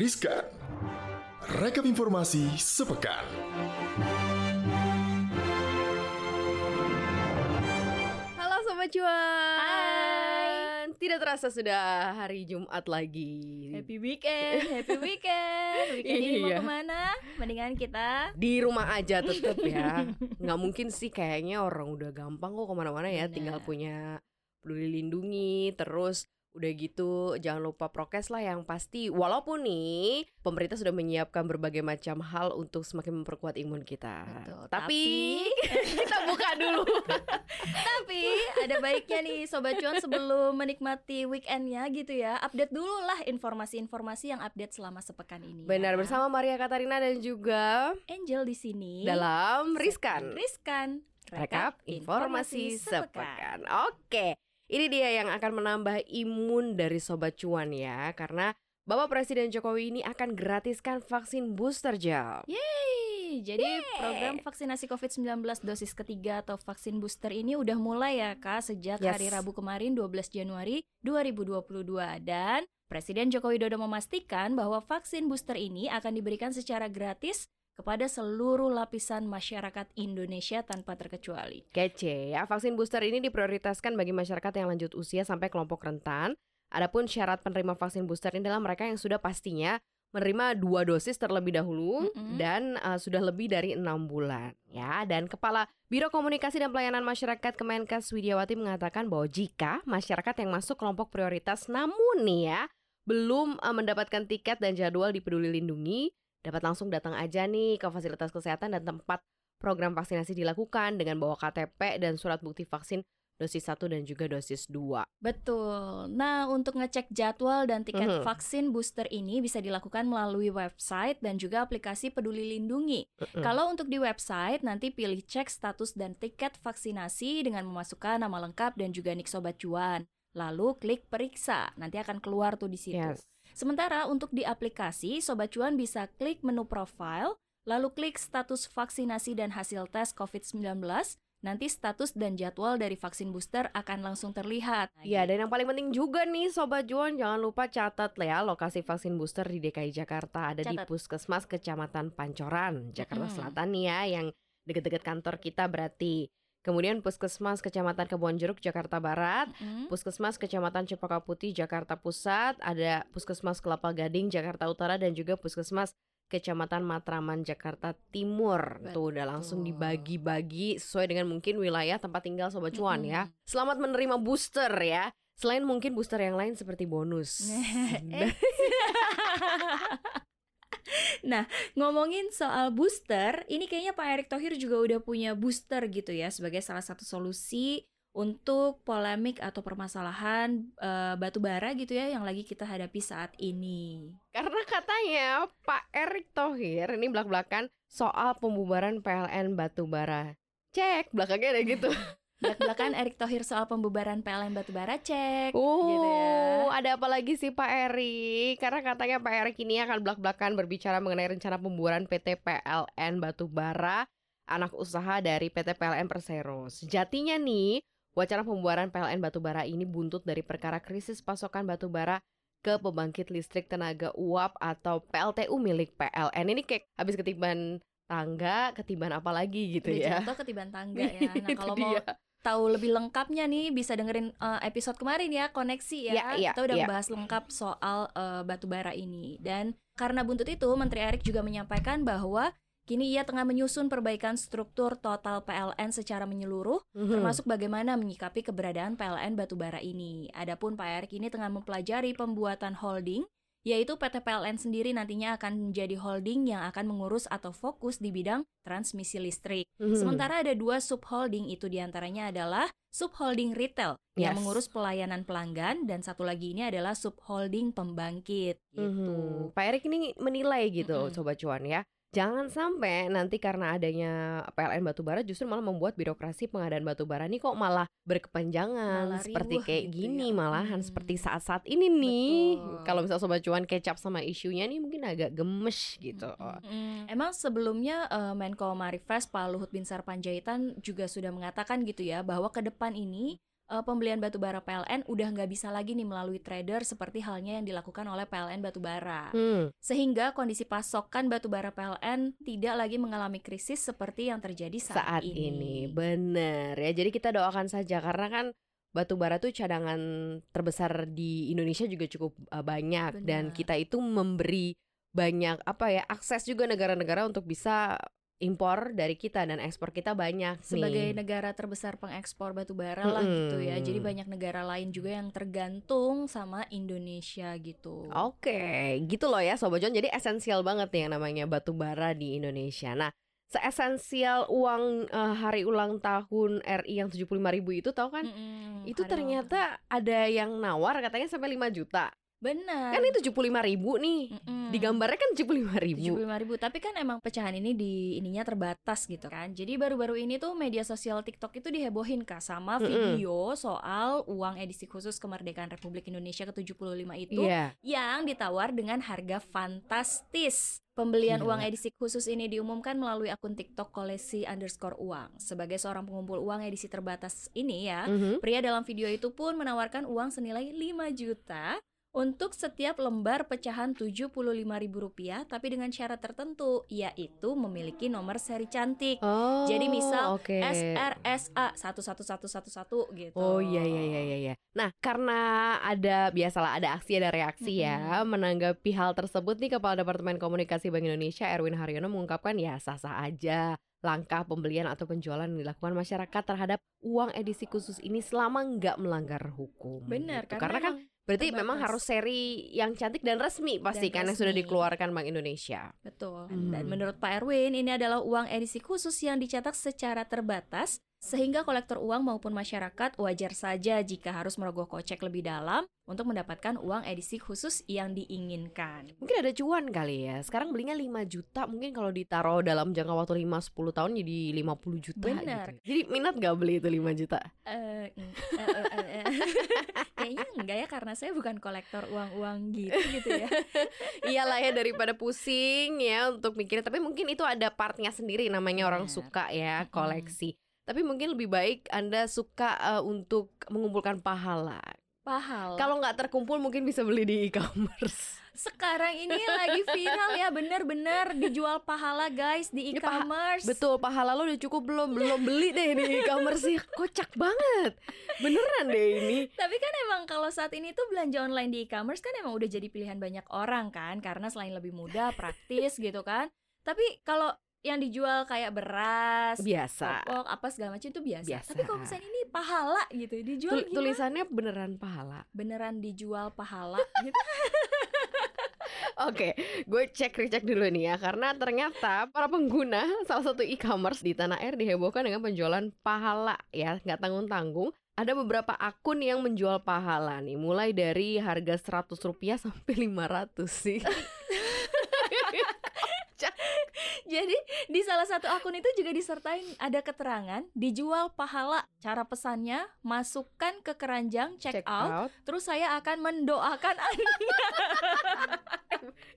Riskan. Rekap informasi sepekan. Halo Sobat Cuan Tidak terasa sudah hari Jumat lagi Happy weekend, happy weekend. Weekend ini mau Iya. ke mana? Mendingan kita Di rumah aja tetep ya Nggak mungkin sih kayaknya orang udah gampang kok ke mana-mana ya Bener. Tinggal punya peduli lindungi Terus udah gitu jangan lupa prokes lah yang pasti. Walaupun nih pemerintah sudah menyiapkan berbagai macam hal untuk semakin memperkuat imun kita. Betul, Tapi, kita buka dulu. Tapi ada baiknya nih Sobat Cuan sebelum menikmati weekendnya gitu ya Update dulu lah informasi-informasi yang update selama sepekan ini Benar ya. bersama Maria Katarina dan juga Angel di sini. dalam Riskan. Riskan Rekap informasi sepekan. Oke, ini dia yang akan menambah imun dari Sobat Cuan ya Karena Bapak Presiden Jokowi ini akan gratiskan vaksin booster gel. Yeay, jadi program vaksinasi COVID-19 dosis ketiga atau vaksin booster ini udah mulai ya Kak sejak Yes. hari Rabu kemarin 12 Januari 2022 dan Presiden Joko Widodo memastikan bahwa vaksin booster ini akan diberikan secara gratis kepada seluruh lapisan masyarakat Indonesia tanpa terkecuali. Kece ya, vaksin booster ini diprioritaskan bagi masyarakat yang lanjut usia sampai kelompok rentan Adapun syarat penerima vaksin booster ini adalah mereka yang sudah pastinya menerima dua dosis terlebih dahulu Mm-mm. dan uh, sudah lebih dari enam bulan ya dan kepala Biro Komunikasi dan Pelayanan Masyarakat Kemenkes Widiawati mengatakan bahwa jika masyarakat yang masuk kelompok prioritas namun nih ya belum uh, mendapatkan tiket dan jadwal di Peduli Lindungi dapat langsung datang aja nih ke fasilitas kesehatan dan tempat program vaksinasi dilakukan dengan bawa KTP dan surat bukti vaksin dosis 1 dan juga dosis 2. Betul. Nah, untuk ngecek jadwal dan tiket Mhm. vaksin booster ini bisa dilakukan melalui website dan juga aplikasi Peduli Lindungi. Mm-mm. Kalau untuk di website nanti pilih cek status dan tiket vaksinasi dengan memasukkan nama lengkap dan juga nik sobat cuan. Lalu klik periksa, nanti akan keluar tuh di situ. Yes. Sementara untuk di aplikasi sobat cuan bisa klik menu profile, lalu klik status vaksinasi dan hasil tes COVID-19. Nanti status dan jadwal dari vaksin booster akan langsung terlihat. Ya, dan yang paling penting juga nih Sobat Juan jangan lupa catat ya lokasi vaksin booster di DKI Jakarta ada di Catat. Puskesmas Kecamatan Pancoran, Jakarta Mm-mm. Selatan nih ya yang deket-deket kantor kita berarti. Kemudian Puskesmas Kecamatan Kebon Jeruk Jakarta Barat, Mm-mm. Puskesmas Kecamatan Cempaka Putih Jakarta Pusat, ada Puskesmas Kelapa Gading Jakarta Utara dan juga Puskesmas Kecamatan Matraman Jakarta Timur. Tuh udah langsung Betul. dibagi-bagi sesuai dengan mungkin wilayah tempat tinggal Sobat Cuan ya. Mm-mm. Selamat menerima booster ya. Selain mungkin booster yang lain seperti bonus. Nah, ngomongin soal booster, ini kayaknya Pak Erick Thohir juga udah punya booster gitu ya sebagai salah satu solusi untuk polemik atau permasalahan eh, batu bara gitu ya yang lagi kita hadapi saat ini. Karena katanya Pak Erick Thohir ini belak-belakan soal pembubaran PLN Batubara. Cek belakangnya ada gitu. Belak-belakan Erick Thohir soal pembubaran PLN Batubara cek Oh, gitu ya. ada apa lagi sih Pak Erik? Karena katanya Pak Erik ini akan belak-belakan berbicara mengenai rencana pembubaran PT PLN Batubara, anak usaha dari PT PLN Persero. Sejatinya nih, wacana pembubaran PLN Batubara ini buntut dari perkara krisis pasokan batubara ke pembangkit listrik tenaga uap atau PLTU milik PLN. Ini kayak habis ketiban tangga, ketiban apa lagi gitu Udah ya. jatuh ketiban tangga ya. Nah, kalau mau. Tahu lebih lengkapnya nih bisa dengerin eh, episode kemarin ya koneksi ya. Iya, iya, Kita udah iya. membahas lengkap soal eh, batu bara ini dan karena buntut itu Menteri Erick juga menyampaikan bahwa kini ia tengah menyusun perbaikan struktur total PLN secara menyeluruh Mhm. termasuk bagaimana menyikapi keberadaan PLN batubara ini. Adapun Pak Erick ini tengah mempelajari pembuatan holding yaitu PT PLN sendiri nantinya akan menjadi holding yang akan mengurus atau fokus di bidang transmisi listrik. Mhm. Sementara ada dua subholding itu di antaranya adalah subholding retail yang Yes. mengurus pelayanan pelanggan dan satu lagi ini adalah subholding pembangkit gitu. Mhm. Pak Erik ini menilai gitu, Mm-mm. Sobat Cuan ya. Jangan sampai nanti karena adanya PLN Batubara justru malah membuat birokrasi pengadaan batubara ini kok malah berkepanjangan Malah seperti kayak gitu gini ya. malahan Hmm. seperti saat-saat ini nih. Betul. Kalau misal Sobat Cuan kecap sama isunya nih mungkin agak gemes gitu. Mm, Emang sebelumnya eh, Menko Marifest Pak Luhut Binsar Panjaitan juga sudah mengatakan gitu ya bahwa ke depan ini eh, pembelian batubara PLN udah nggak bisa lagi nih melalui trader seperti halnya yang dilakukan oleh PLN batubara. Hmm. Sehingga kondisi pasokan batubara PLN tidak lagi mengalami krisis seperti yang terjadi saat, saat ini. Bener ya. Jadi kita doakan saja karena kan batu bara tuh cadangan terbesar di Indonesia juga cukup uh, banyak dan Benar. kita itu memberi banyak apa ya akses juga negara-negara untuk bisa impor dari kita dan ekspor kita banyak sebagai nih. negara terbesar pengekspor batu bara lah gitu ya. Jadi banyak negara lain juga yang tergantung sama Indonesia gitu. Oke, gitu loh ya Sobat John. Jadi esensial banget nih yang namanya batu bara di Indonesia. Nah, seesensial uang uh, hari ulang tahun RI yang 75.000 ribu itu tahu kan? Mm-mm, itu hari ternyata ada yang nawar katanya sampai 5 juta. Benar. Kan itu 75.000 ribu nih. Mm-mm. Digambarnya kan 75.000 ribu. 75 ribu tapi kan emang pecahan ini di ininya terbatas gitu kan jadi baru-baru ini tuh media sosial TikTok itu dihebohin kak sama Mm-mm. video soal uang edisi khusus kemerdekaan Republik Indonesia ke-75 itu Iya. yang ditawar dengan harga fantastis Pembelian Gila. uang edisi khusus ini diumumkan melalui akun TikTok koleksi underscore uang. Sebagai seorang pengumpul uang edisi terbatas ini ya, Mhm. Pria dalam video itu pun menawarkan uang senilai 5 juta untuk setiap lembar pecahan Rp75.000 tapi dengan syarat tertentu yaitu memiliki nomor seri cantik. Oh, Jadi misal oke. SRSA 11111 gitu. Oh iya iya iya iya iya. Nah, karena ada biasalah ada aksi ada reaksi ya menanggapi hal tersebut nih Kepala Departemen Komunikasi Bank Indonesia Erwin Haryono mengungkapkan ya sah-sah aja langkah pembelian atau penjualan yang dilakukan masyarakat terhadap uang edisi khusus ini selama nggak melanggar hukum. Benar gitu. karena, karena kan berarti memang terbatas. harus seri yang cantik dan resmi pasti kan yang sudah dikeluarkan Bank Indonesia. Betul. Hmm. Dan menurut Pak Erwin, ini adalah uang edisi khusus yang dicetak secara terbatas sehingga kolektor uang maupun masyarakat wajar saja jika harus merogoh kocek lebih dalam untuk mendapatkan uang edisi khusus yang diinginkan. Mungkin ada cuan kali ya. Sekarang belinya 5 juta, mungkin kalau ditaruh dalam jangka waktu 5 10 tahun jadi 50 juta Benar. gitu. Jadi minat gak beli itu 5 juta? Eh, eh, eh, eh, eh. Kayaknya enggak ya karena saya bukan kolektor uang-uang gitu gitu ya. Iyalah ya daripada pusing ya untuk mikirin. Tapi mungkin itu ada partnya sendiri namanya orang suka ya koleksi. Tapi mungkin lebih baik Anda suka eh, untuk mengumpulkan pahala. Pahala. Kalau nggak terkumpul mungkin bisa beli di e-commerce. sekarang ini lagi viral ya bener-bener dijual pahala guys di Ini paha- e-commerce. Betul, pahala lo udah cukup belum? Belum beli deh di e-commerce sih. Kocak banget. Beneran deh ini. Tapi kan emang kalau saat ini tuh belanja online di e-commerce kan emang udah jadi pilihan banyak orang kan karena selain lebih mudah, praktis gitu kan. Tapi kalau yang dijual kayak beras, Biasa. popok, apa segala macam itu biasa. Biasa. Tapi kalau misalnya ini pahala gitu, dijual Tul- gimana? tulisannya beneran pahala. beneran dijual pahala gitu. Oke, gue cek recek dulu nih ya karena ternyata para pengguna salah satu e-commerce di tanah air dihebohkan dengan penjualan pahala ya nggak tanggung tanggung. Ada beberapa akun yang menjual pahala nih, mulai dari harga 100 rupiah sampai 500 sih. Jadi di salah satu akun itu juga disertai ada keterangan dijual pahala. Cara pesannya masukkan ke keranjang check, out, terus saya akan mendoakan Anda.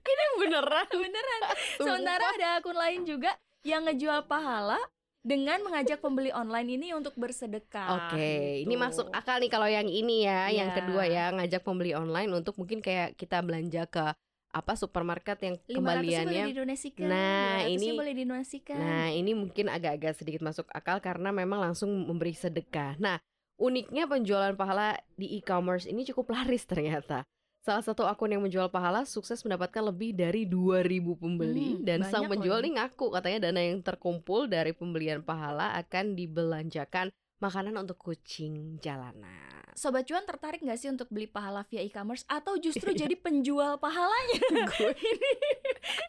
Ini beneran. Beneran. Sementara ada akun lain juga yang ngejual pahala dengan mengajak pembeli online ini untuk bersedekah. Oke, ini gitu. masuk akal nih kalau yang ini ya, yang Iya. kedua ya ngajak pembeli online untuk mungkin kayak kita belanja ke apa supermarket yang 500 boleh kembaliannya didonasikan. Nah, 200-nya ini- boleh didonasikan. Nah, ini mungkin agak-agak sedikit masuk akal karena memang langsung memberi sedekah. Nah, uniknya penjualan pahala di e-commerce ini cukup laris ternyata. Salah satu akun yang menjual pahala sukses mendapatkan lebih dari 2000 pembeli Hmm, dan sang penjual ini ngaku katanya dana yang terkumpul dari pembelian pahala akan dibelanjakan makanan untuk kucing jalanan. Sobat cuan tertarik nggak sih untuk beli pahala via e-commerce atau justru jadi penjual pahalanya? Ini,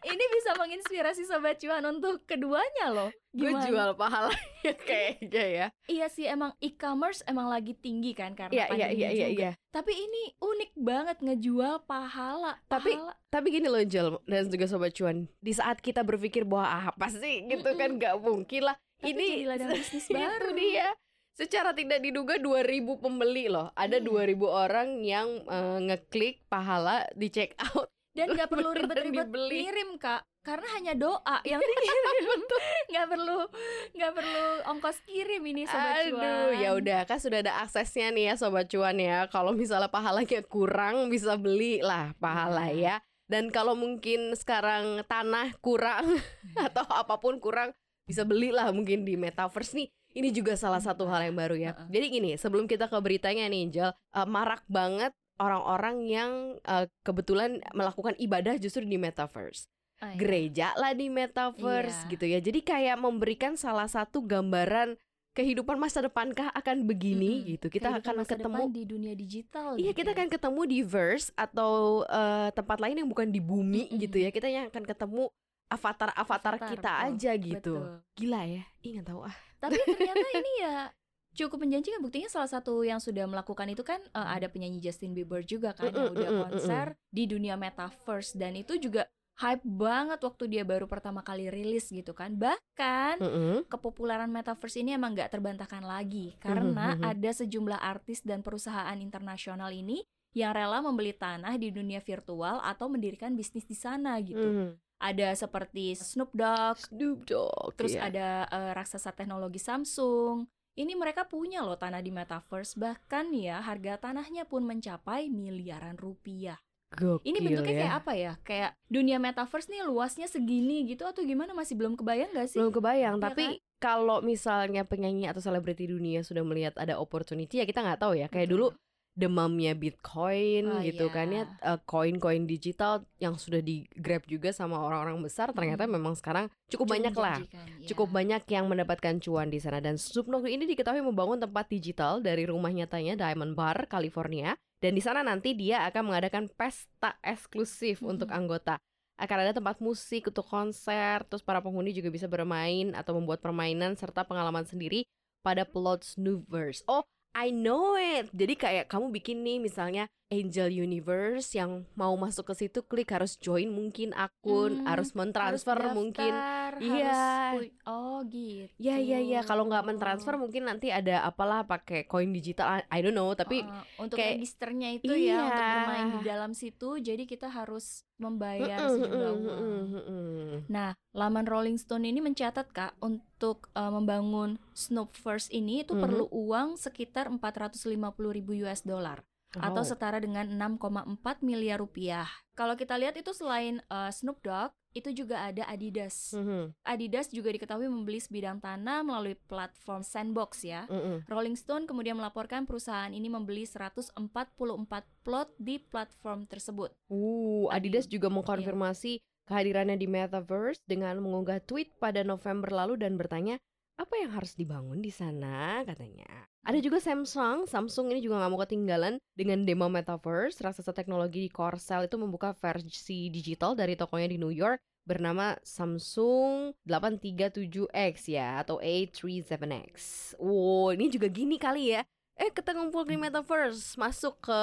ini bisa menginspirasi sobat cuan untuk keduanya loh. Gue jual pahalanya kayaknya ya. Iya sih emang e-commerce emang lagi tinggi kan karena Iya, iya, pandemi iya, iya, juga. iya. Tapi ini unik banget ngejual pahala. Tapi- pahala. Tapi gini loh Jel dan juga Sobat Cuan Di saat kita berpikir bahwa apa sih gitu kan gak mungkin lah Tapi Ini jadi ladang bisnis baru. dia Secara tidak diduga 2000 pembeli loh Ada Iya. 2000 orang yang eh, ngeklik pahala di check out dan nggak perlu ribet-ribet ngirim kak karena hanya doa yang dikirim nggak perlu nggak perlu ongkos kirim ini sobat Aduh, cuan ya udah kan sudah ada aksesnya nih ya sobat cuan ya. Kalau misalnya pahalanya kurang bisa beli lah pahala Iya. ya. Dan kalau mungkin sekarang tanah kurang atau apa pun kurang bisa belilah mungkin di metaverse nih. Ini juga salah satu hal yang baru ya. Jadi gini, sebelum kita ke beritanya nih, Angel, eh, marak banget orang-orang yang eh, kebetulan melakukan ibadah justru di metaverse Ah, iya. gereja lah di metaverse Iya. gitu ya. Jadi kayak memberikan salah satu gambaran kehidupan masa depankah akan begini Mm-mm. gitu. Kita Kehidupan akan masa ketemu depan di dunia digital Iya, gitu kita ya. akan ketemu di verse atau eh, tempat lain yang bukan di bumi Mm-mm. gitu ya. Kita yang akan ketemu avatar-avatar Avatar, kita aja gitu. betul. Gila ya. Ih, nggak tahu ah. Tapi ternyata ini ya cukup menjanjikan buktinya salah satu yang sudah melakukan itu kan eh, ada penyanyi Justin Bieber juga kan yang udah konser di dunia metaverse dan itu juga hype banget waktu dia baru pertama kali rilis gitu kan. Bahkan kepopuleran metaverse ini emang nggak terbantahkan lagi karena Mhm, mhm. ada sejumlah artis dan perusahaan internasional ini yang rela membeli tanah di dunia virtual atau mendirikan bisnis di sana gitu. Mm. Ada seperti Snoop Dogg, Snoop Dogg. terus iya. ada eh, raksasa teknologi Samsung. Ini mereka punya loh tanah di metaverse, bahkan ya harga tanahnya pun mencapai miliaran rupiah. Gokil Ini bentuknya ya. kayak apa ya? Kayak dunia metaverse nih luasnya segini gitu atau gimana masih belum kebayang gak sih? Belum kebayang, Iya tapi kan? kalau misalnya penyanyi atau selebriti dunia sudah melihat ada opportunity ya kita nggak tahu ya. Kayak dulu demamnya Bitcoin Oh, gitu iya. kan ya, eh, koin-koin digital yang sudah di grab juga sama orang-orang besar. Ternyata Mm. memang sekarang cukup, banyak lah. ya. Cukup banyak yang mendapatkan cuan di sana dan Dogg ini diketahui membangun tempat digital dari rumah nyatanya Diamond Bar, California. Dan di sana nanti dia akan mengadakan pesta eksklusif Mm-mm. untuk anggota. Akan ada tempat musik untuk konser, terus para penghuni juga bisa bermain atau membuat permainan serta pengalaman sendiri pada plot Snoopverse. Oh, I know it. Jadi kayak kamu bikin nih misalnya Angel Universe yang mau masuk ke situ klik harus join mungkin akun, Hmm, harus Harus mentransfer mungkin daftar, Iya. harus oh gitu. Ya ya ya kalau nggak mentransfer mungkin nanti ada apalah pakai koin digital I don't know tapi Uh, untuk kayak- registernya itu ya untuk Iya. bermain di dalam situ jadi kita harus membayar Mm-mm, sejumlah uang. Nah, laman Rolling Stone ini mencatat Kak untuk uh, membangun Snoopverse ini itu Mhm. perlu uang sekitar 450 ribu US dollar atau setara dengan 6,4 miliar rupiah. Kalau kita lihat itu selain uh, Snoop Dogg itu juga ada Adidas. Mhm, Adidas juga diketahui membeli sebidang tanah melalui platform Sandbox ya. mm-mm. Rolling Stone kemudian melaporkan perusahaan ini membeli 144 plot di platform tersebut. Uh, Adi- Adidas juga mengkonfirmasi kehadirannya di Metaverse dengan mengunggah tweet pada November lalu dan bertanya apa yang harus dibangun di sana katanya. Ada juga Samsung, Samsung ini juga nggak mau ketinggalan dengan demo Metaverse. Raksasa teknologi di Korsel itu membuka versi digital dari tokonya di New York bernama Samsung 837X ya atau A37X. Wow, ini juga gini kali ya. Eh, kita ngumpul di Metaverse, masuk ke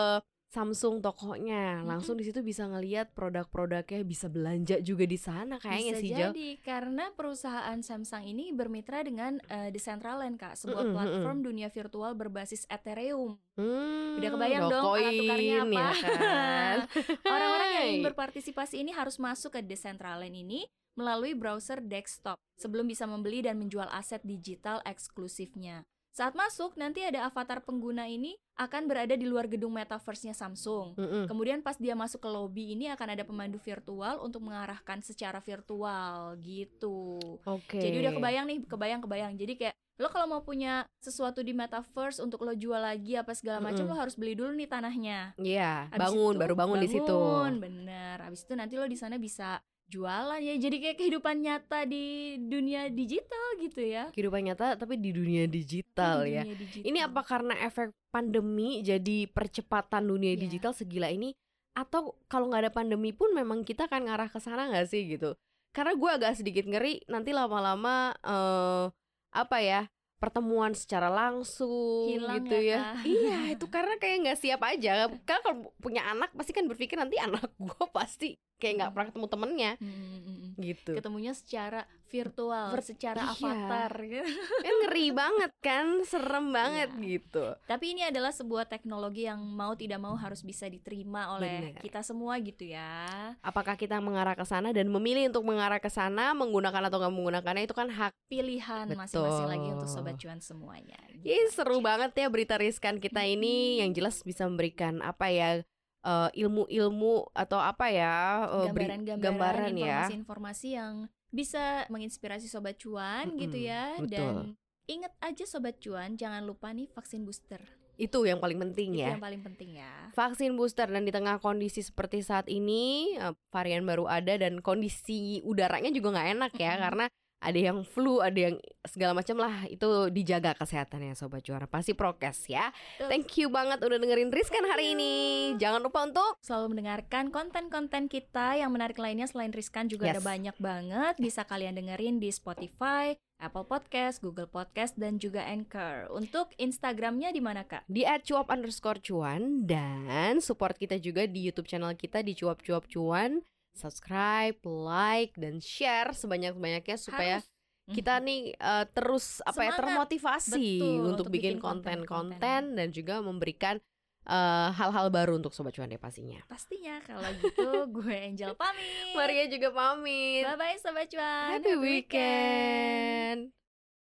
Samsung tokonya, langsung di situ bisa ngelihat produk-produknya, bisa belanja juga di sana kayaknya Bisa sih jadi karena perusahaan Samsung ini bermitra dengan eh, Decentraland Kak, sebuah Mm-mm, platform dunia virtual berbasis Ethereum. Hmm, Udah kebayang dong alat tukarnya apa? ya kan? Orang-orang yang ingin berpartisipasi ini harus masuk ke Decentraland ini melalui browser desktop sebelum bisa membeli dan menjual aset digital eksklusifnya. Saat masuk, nanti ada avatar pengguna ini akan berada di luar gedung metaverse-nya Samsung. Mm-mm. Kemudian pas dia masuk ke lobby ini akan ada pemandu virtual untuk mengarahkan secara virtual gitu. Oke. Jadi udah kebayang nih, kebayang-kebayang. Jadi kayak lo kalau mau punya sesuatu di metaverse untuk lo jual lagi apa segala macam Mm-mm. lo harus beli dulu nih tanahnya. Iya, Abis bangun itu baru bangun di situ. Bangun, bener. Abis itu nanti lo di sana bisa jualan ya. Jadi kayak kehidupan nyata di dunia digital gitu ya. Kehidupan nyata tapi di dunia digital Di ya. dunia digital. Ini apa karena efek pandemi jadi percepatan dunia Iya. digital segila ini atau kalau nggak ada pandemi pun memang kita akan ngarah ke sana nggak sih gitu? Karena gue agak sedikit ngeri nanti lama-lama eh apa ya pertemuan secara langsung Hilang gitu ya, ya. Iya itu karena kayak nggak siap aja. Karena kalau punya anak pasti kan berpikir nanti anak gue pasti kayak nggak pernah ketemu temennya. Mm, mm, mm, mm. gitu. Ketemunya secara virtual, Vir- secara iya. avatar gitu. Kan ngeri banget kan, serem banget Iya. gitu. Tapi ini adalah sebuah teknologi yang mau tidak mau harus bisa diterima oleh Bener. kita semua gitu ya. Apakah kita mengarah ke sana dan memilih untuk mengarah ke sana, menggunakan atau nggak menggunakannya itu kan hak. Pilihan masing-masing lagi untuk sobat cuan semuanya. Ih, Gitu. seru banget ya berita riskan kita ini yang jelas bisa memberikan apa ya eh, ilmu-ilmu atau apa ya beri- gambaran-gambaran gambaran ya. informasi-informasi yang bisa menginspirasi sobat cuan gitu Mm-mm, ya betul. dan ingat aja sobat cuan jangan lupa nih vaksin booster Itu yang paling penting itu ya. yang paling penting ya Vaksin booster dan di tengah kondisi seperti saat ini eh, varian baru ada dan kondisi udaranya juga nggak enak ya karena ada yang flu, ada yang segala macam lah itu dijaga kesehatannya sobat juara. Pasti prokes ya. Thank you banget udah dengerin Riskan hari ini. Jangan lupa untuk selalu mendengarkan konten-konten kita yang menarik lainnya selain Riskan juga ada Yes. banyak banget bisa kalian dengerin di Spotify, Apple Podcast, Google Podcast dan juga Anchor. Untuk Instagramnya di mana kak? di @cuap underscore cuan dan support kita juga di YouTube channel kita di cuap cuap cuan. Subscribe, like, dan share sebanyak-banyaknya supaya Harus. kita Mhm. nih eh, terus apa ya termotivasi Betul, untuk untuk bikin konten-konten. dan juga memberikan eh, hal-hal baru untuk sobat cuan deh pastinya. pastinya kalau gitu gue Angel pamit. Maria juga pamit. Bye bye sobat cuan. Happy weekend.